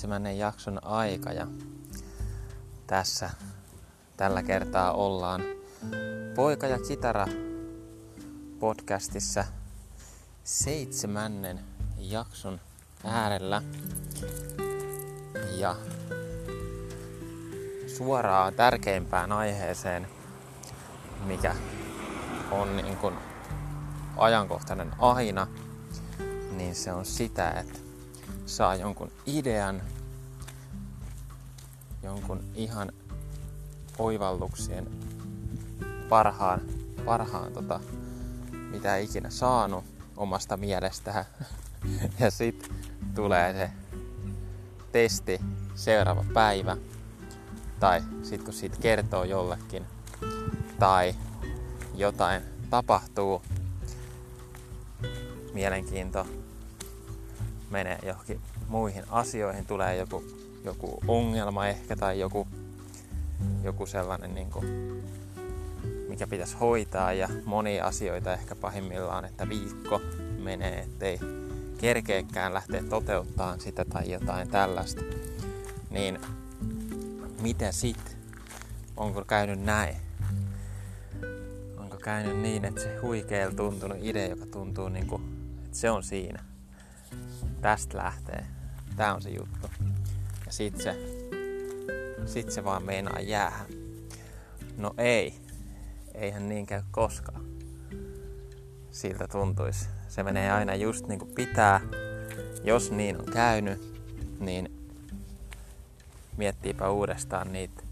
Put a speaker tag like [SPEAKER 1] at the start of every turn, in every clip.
[SPEAKER 1] seitsemännen jakson aika ja tässä tällä kertaa ollaan Poika ja kitara podcastissa seitsemännen jakson äärellä. Ja suoraan tärkeimpään aiheeseen, mikä on niin kuin ajankohtainen aina, niin se on sitä, että saa jonkun idean, jonkun ihan oivalluksien parhaan, parhaan tota, mitä ikinä saanut omasta mielestään. ja sitten tulee se testi seuraava päivä. Tai sitten kun siitä kertoo jollekin. Tai jotain tapahtuu. Mielenkiinto menee johonkin muihin asioihin, tulee joku, joku ongelma ehkä tai joku, joku sellainen, niin kuin, mikä pitäisi hoitaa ja monia asioita ehkä pahimmillaan, että viikko menee, ettei kerkeekään lähteä toteuttamaan sitä tai jotain tällaista. Niin mitä sit? Onko käynyt näin? Onko käynyt niin, että se huikeella tuntunut idea, joka tuntuu niin kuin, että se on siinä tästä lähtee. Tää on se juttu. Ja sit se, sit se vaan meinaa jäähän. No ei. Eihän niin käy koskaan. Siltä tuntuisi. Se menee aina just niin kuin pitää. Jos niin on käynyt, niin miettiipä uudestaan niitä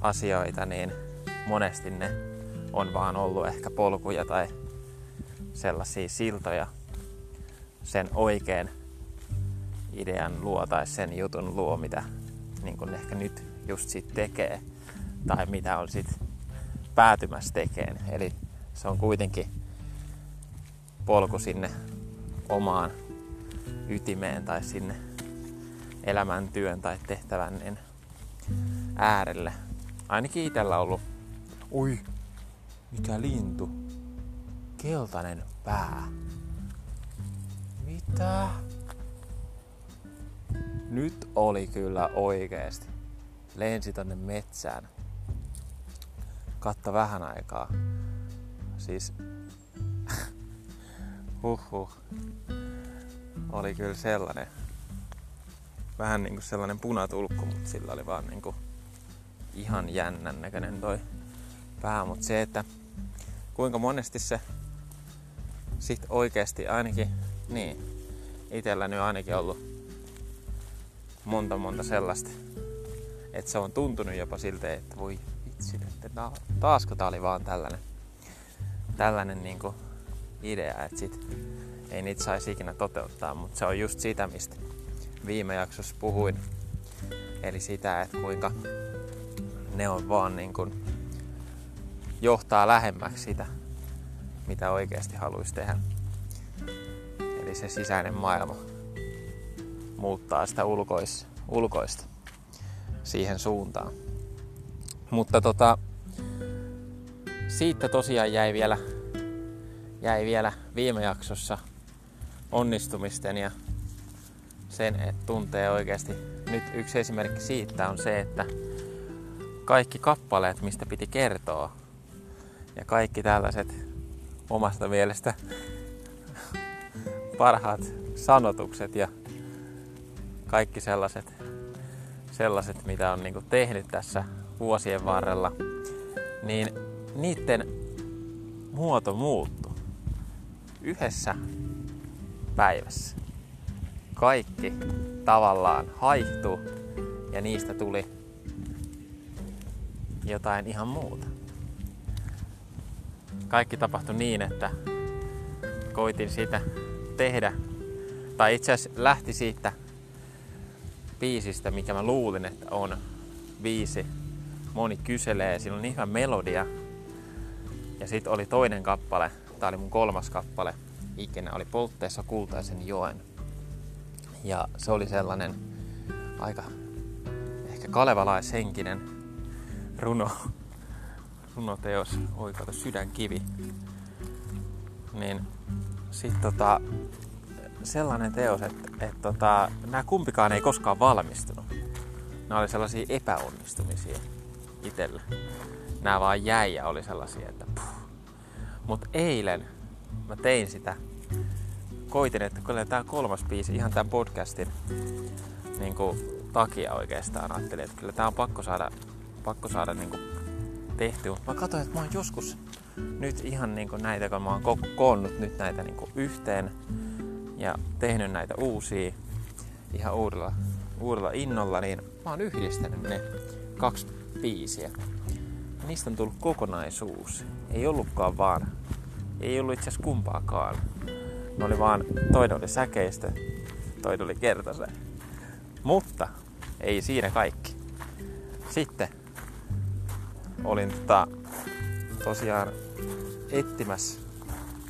[SPEAKER 1] asioita, niin monesti ne on vaan ollut ehkä polkuja tai sellaisia siltoja, sen oikean idean luo tai sen jutun luo, mitä niin kun ehkä nyt just sit tekee tai mitä on sit päätymässä tekeen. Eli se on kuitenkin polku sinne omaan ytimeen tai sinne elämäntyön tai tehtävän äärelle. Ainakin itsellä ollut, ui, mikä lintu, keltainen pää. Mitä? Nyt oli kyllä oikeesti. Lensi tonne metsään. Katta vähän aikaa. Siis... Huhhuh. Oli kyllä sellainen. Vähän niinku sellainen punatulkku, mutta sillä oli vaan niinku ihan jännän näköinen toi pää. Mut se, että kuinka monesti se sit oikeesti ainakin niin. Itellä nyt ainakin ollut monta monta sellaista. Että se on tuntunut jopa siltä, että voi vitsi, että taasko tää oli vaan tällainen, tällainen niinku idea, että sit ei niitä saisi ikinä toteuttaa, mutta se on just sitä, mistä viime jaksossa puhuin. Eli sitä, että kuinka ne on vaan niin kuin johtaa lähemmäksi sitä, mitä oikeasti haluaisi tehdä. Eli se sisäinen maailma muuttaa sitä ulkois, ulkoista siihen suuntaan. Mutta tota, siitä tosiaan jäi vielä, jäi vielä viime jaksossa onnistumisten ja sen, että tuntee oikeasti. Nyt yksi esimerkki siitä on se, että kaikki kappaleet, mistä piti kertoa, ja kaikki tällaiset omasta mielestä parhaat sanotukset ja kaikki sellaiset, sellaiset mitä on niinku tehnyt tässä vuosien varrella, niin niiden muoto muuttu yhdessä päivässä. Kaikki tavallaan haihtu ja niistä tuli jotain ihan muuta. Kaikki tapahtui niin, että koitin sitä tehdä, tai itse asiassa lähti siitä biisistä, mikä mä luulin, että on viisi. Moni kyselee, siinä on niin hyvä melodia. Ja sitten oli toinen kappale, tää oli mun kolmas kappale ikinä, oli Poltteessa kultaisen joen. Ja se oli sellainen aika ehkä kalevalaishenkinen runo, runoteos, oikeuta sydänkivi. Niin sitten tota, sellainen teos, että et tota, nämä kumpikaan ei koskaan valmistunut. Nämä oli sellaisia epäonnistumisia itselle. Nämä vaan jäi ja oli sellaisia, että puh. Mut eilen mä tein sitä. Koitin, että kyllä tämä kolmas biisi ihan tämän podcastin niin kuin, takia oikeastaan ajattelin, että kyllä tämä on pakko saada, pakko saada niin kuin, tehty. Mutta mä katsoin, että mä oon joskus nyt ihan niin kuin näitä, kun mä oon ko- koonnut nyt näitä niin kuin yhteen ja tehnyt näitä uusia ihan uudella, uudella innolla, niin mä oon yhdistänyt ne kaksi biisiä. Niistä on tullut kokonaisuus. Ei ollutkaan vaan, ei ollut itse asiassa kumpaakaan. Ne oli vaan, toinen oli säkeistä, toinen oli kertase. Mutta ei siinä kaikki. Sitten olin tota, tosiaan etsimässä,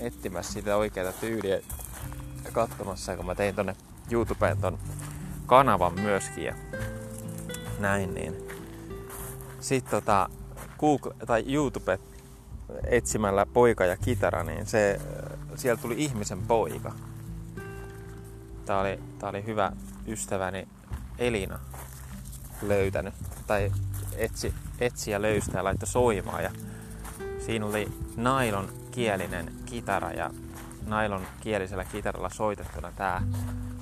[SPEAKER 1] etsimässä sitä oikeaa tyyliä katsomassa, kun mä tein tonne YouTubeen ton kanavan myöskin ja näin, niin sitten tota, Google tai YouTube etsimällä poika ja kitara, niin se, siellä tuli ihmisen poika. Tää oli, tää oli hyvä ystäväni Elina löytänyt, tai etsi, etsi ja löysi ja laittoi soimaan. Ja siinä oli nailon kielinen kitara ja nailon kielisellä kitaralla soitettuna tää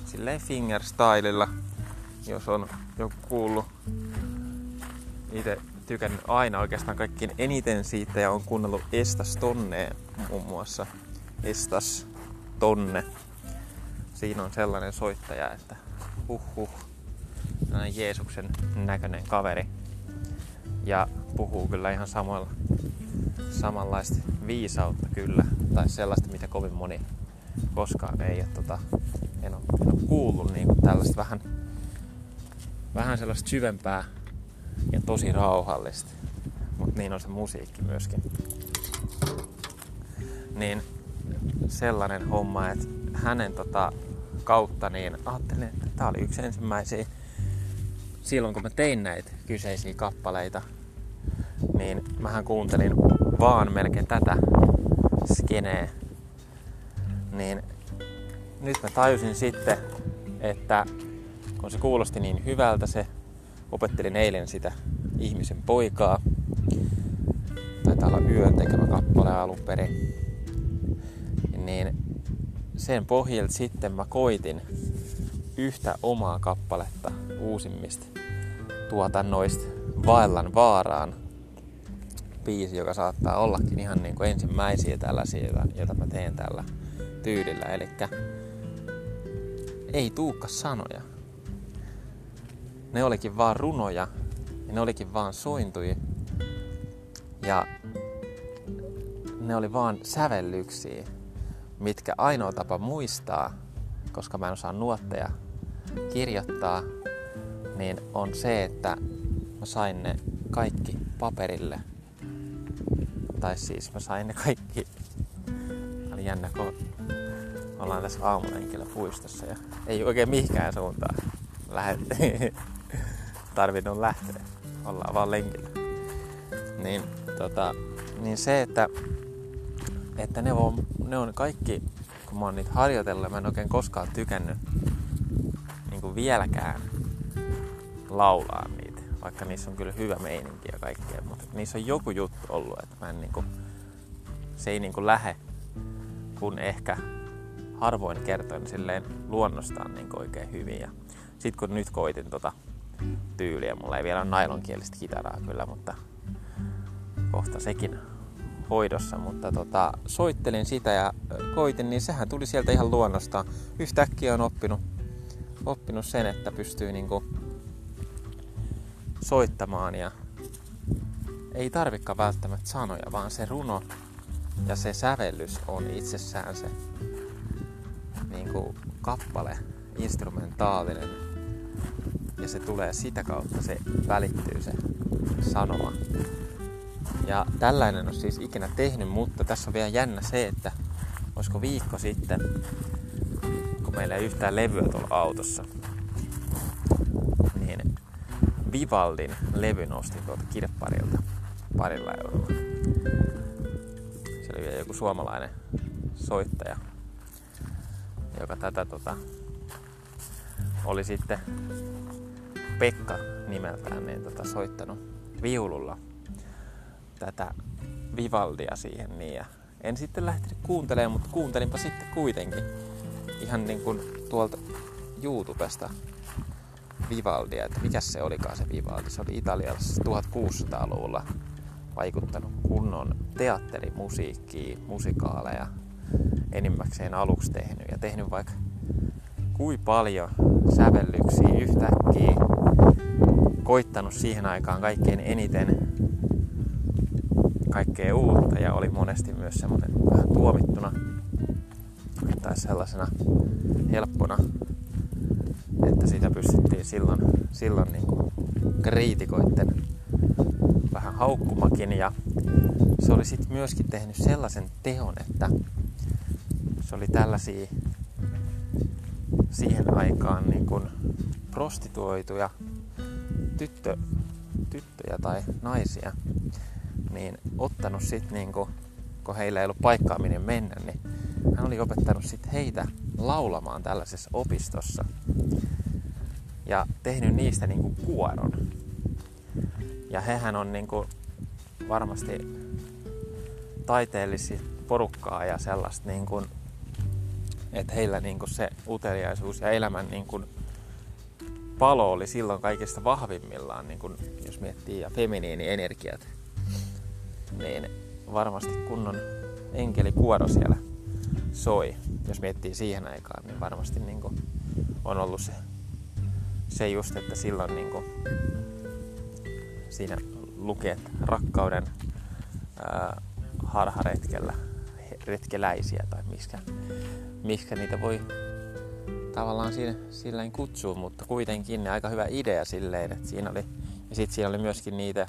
[SPEAKER 1] silleen fingerstylella, jos on joku kuullut. Itse tykännyt aina oikeastaan kaikkien eniten siitä ja on kuunnellut Estas Tonnea muun muassa. Estas Tonne. Siinä on sellainen soittaja, että huh huh. Jeesuksen näköinen kaveri. Ja puhuu kyllä ihan samalla, samanlaista viisautta kyllä. Tai sellaista, mitä kovin moni koskaan ei ole, tota, en ole, en ole kuullut niin kuin tällaista vähän, vähän sellaista syvempää ja tosi rauhallista. Mutta niin on se musiikki myöskin. Niin sellainen homma, että hänen tota, kautta niin ajattelin, että tämä oli yksi ensimmäisiä silloin kun mä tein näitä kyseisiä kappaleita, niin mähän kuuntelin vaan melkein tätä skeneä. Niin nyt mä tajusin sitten, että kun se kuulosti niin hyvältä se, opettelin eilen sitä ihmisen poikaa. Taitaa olla yön tekemä kappale alun perin. Niin sen pohjalta sitten mä koitin yhtä omaa kappaletta uusimmista tuotannoista Vaellan vaaraan. Biisi, joka saattaa ollakin ihan niin kuin ensimmäisiä tällaisia, joita mä teen tällä tyylillä. Eli ei tuukka sanoja. Ne olikin vaan runoja ja ne olikin vaan sointuja. Ja ne oli vaan sävellyksiä, mitkä ainoa tapa muistaa, koska mä en osaa nuotteja kirjoittaa, niin on se, että mä sain ne kaikki paperille. Tai siis mä sain ne kaikki. Oli jännä, kun ollaan tässä aamulenkillä puistossa ja ei oikein mihinkään suuntaan lähdettiin. Tarvinnut lähteä. Ollaan vaan lenkillä. Niin, tota, niin se, että, että ne, on, ne on kaikki, kun mä oon niitä harjoitellut, mä en oikein koskaan tykännyt niin vieläkään laulaa niitä, vaikka niissä on kyllä hyvä meininki ja kaikkea, mutta niissä on joku juttu ollut, että mä en niinku, se ei niinku lähe, kun ehkä harvoin kertoin silleen luonnostaan niinku oikein hyvin. Ja sit kun nyt koitin tota tyyliä, mulla ei vielä ole nailonkielistä kitaraa kyllä, mutta kohta sekin hoidossa, mutta tota, soittelin sitä ja koitin, niin sehän tuli sieltä ihan luonnostaan. Yhtäkkiä on oppinut, oppinut sen, että pystyy niinku soittamaan ja ei tarvikaan välttämättä sanoja, vaan se runo ja se sävellys on itsessään se niin kuin kappale, instrumentaalinen ja se tulee sitä kautta, se välittyy se sanoma. Ja tällainen on siis ikinä tehnyt, mutta tässä on vielä jännä se, että olisiko viikko sitten, kun meillä ei yhtään levyä tuolla autossa, Vivaldin levyn ostin tuolta kirpparilta parilla eurolla. Se oli vielä joku suomalainen soittaja. joka tätä tota, oli sitten Pekka nimeltään niin tota, soittanut viululla tätä Vivaldia siihen. Niin, ja en sitten lähtenyt kuuntelemaan, mutta kuuntelinpa sitten kuitenkin ihan niin kuin tuolta YouTubesta Vivaldia, että mikä se olikaan se Vivaldi. Se oli Italiassa 1600-luvulla vaikuttanut kunnon teatterimusiikkiin, musikaaleja enimmäkseen aluksi tehnyt ja tehnyt vaikka kui paljon sävellyksiä yhtäkkiä, koittanut siihen aikaan kaikkein eniten kaikkea uutta ja oli monesti myös semmoinen vähän tuomittuna tai sellaisena helppona, että sitä pystyttiin silloin, silloin niin kuin kriitikoitten vähän haukkumakin. Ja se oli sitten myöskin tehnyt sellaisen teon, että se oli tällaisia siihen aikaan niin kuin prostituoituja tyttö, tyttöjä tai naisia, niin ottanut sitten niin kuin, kun heillä ei ollut paikkaa minne mennä, niin hän oli opettanut sitten heitä laulamaan tällaisessa opistossa ja tehnyt niistä niin kuin kuoron. Ja hehän on niin kuin varmasti taiteellisia porukkaa ja sellaista, niin kuin, että heillä niin kuin se uteliaisuus ja elämän niin kuin palo oli silloin kaikista vahvimmillaan, niin kuin, jos miettii ja feminiinienergiat, niin varmasti kunnon enkelikuoro siellä soi. Jos miettii siihen aikaan, niin varmasti niin kuin on ollut se, se just, että silloin niin kuin siinä lukee, että rakkauden ää, harharetkellä retkeläisiä tai miskä, miskä niitä voi tavallaan siinä, silleen kutsua, mutta kuitenkin aika hyvä idea silleen, että siinä oli, ja sitten siinä oli myöskin niitä,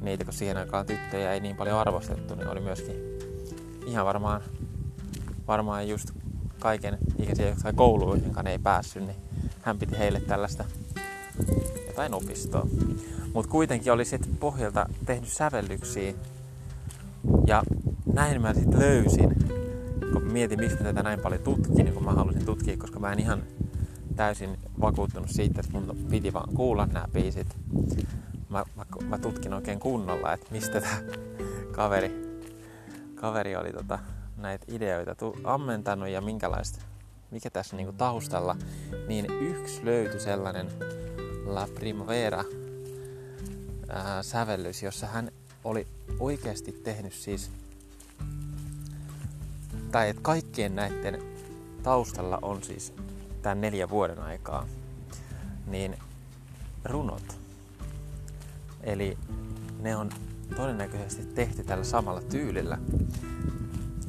[SPEAKER 1] niitä, kun siihen aikaan tyttöjä ei niin paljon arvostettu, niin oli myöskin ihan varmaan, varmaan just kaiken ikäisiä, jotka kouluun, jonka ei päässyt, niin hän piti heille tällaista jotain opistoa. Mutta kuitenkin oli sitten pohjalta tehnyt sävellyksiä ja näin mä sitten löysin, kun mietin, miksi mä tätä näin paljon tutkin, niin kun mä halusin tutkia, koska mä en ihan täysin vakuuttunut siitä, että mun piti vaan kuulla nämä biisit. Mä, mä, mä tutkin oikein kunnolla, että mistä tämä kaveri, kaveri oli tota, näitä ideoita tu- ammentanut ja minkälaista, mikä tässä niinku taustalla, niin yksi löytyi sellainen La Primavera ää, sävellys, jossa hän oli oikeasti tehnyt siis, tai että kaikkien näiden taustalla on siis tämän neljän vuoden aikaa, niin runot. Eli ne on todennäköisesti tehty tällä samalla tyylillä.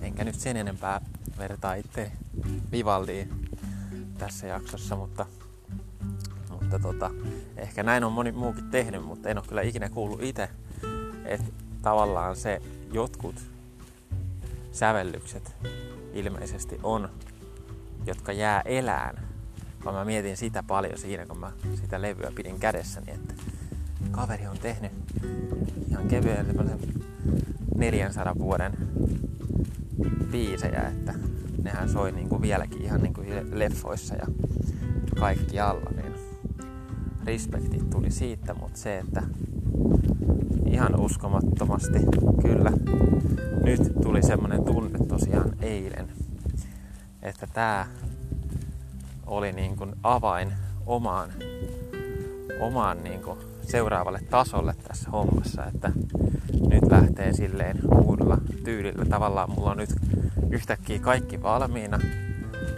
[SPEAKER 1] Enkä nyt sen enempää vertaa itse Vivaldiin tässä jaksossa, mutta, mutta tota, ehkä näin on moni muukin tehnyt, mutta en ole kyllä ikinä kuullut itse että tavallaan se jotkut sävellykset ilmeisesti on, jotka jää elään. Vaan mä mietin sitä paljon siinä, kun mä sitä levyä pidin kädessäni, että kaveri on tehnyt ihan kevyen 400 vuoden biisejä, että nehän soi niin kuin vieläkin ihan niin kuin leffoissa ja kaikki alla, niin respektit tuli siitä, mutta se, että ihan uskomattomasti. Kyllä. Nyt tuli semmonen tunne tosiaan eilen, että tää oli niin kuin avain omaan, omaan niin kuin seuraavalle tasolle tässä hommassa, että nyt lähtee silleen uudella tyylillä. Tavallaan mulla on nyt yhtäkkiä kaikki valmiina.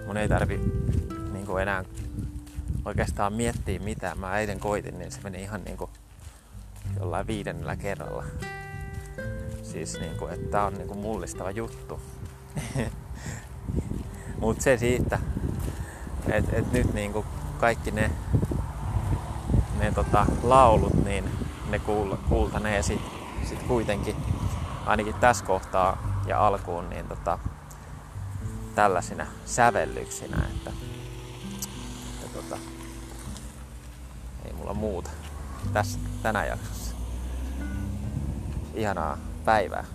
[SPEAKER 1] Mun ei tarvi niin kuin enää oikeastaan miettiä mitään. Mä äiden koitin, niin se meni ihan niin kuin jollain viidennellä kerralla. Siis niinku, että tää on niinku mullistava juttu. Mut se siitä, että et nyt niinku kaikki ne, ne tota, laulut, niin ne kuul, kuultanee sit, sit kuitenkin ainakin tässä kohtaa ja alkuun niin tota, tällaisina sävellyksinä, että, että tota, ei mulla muuta tässä tänä jaksossa. Ihanaa päivää.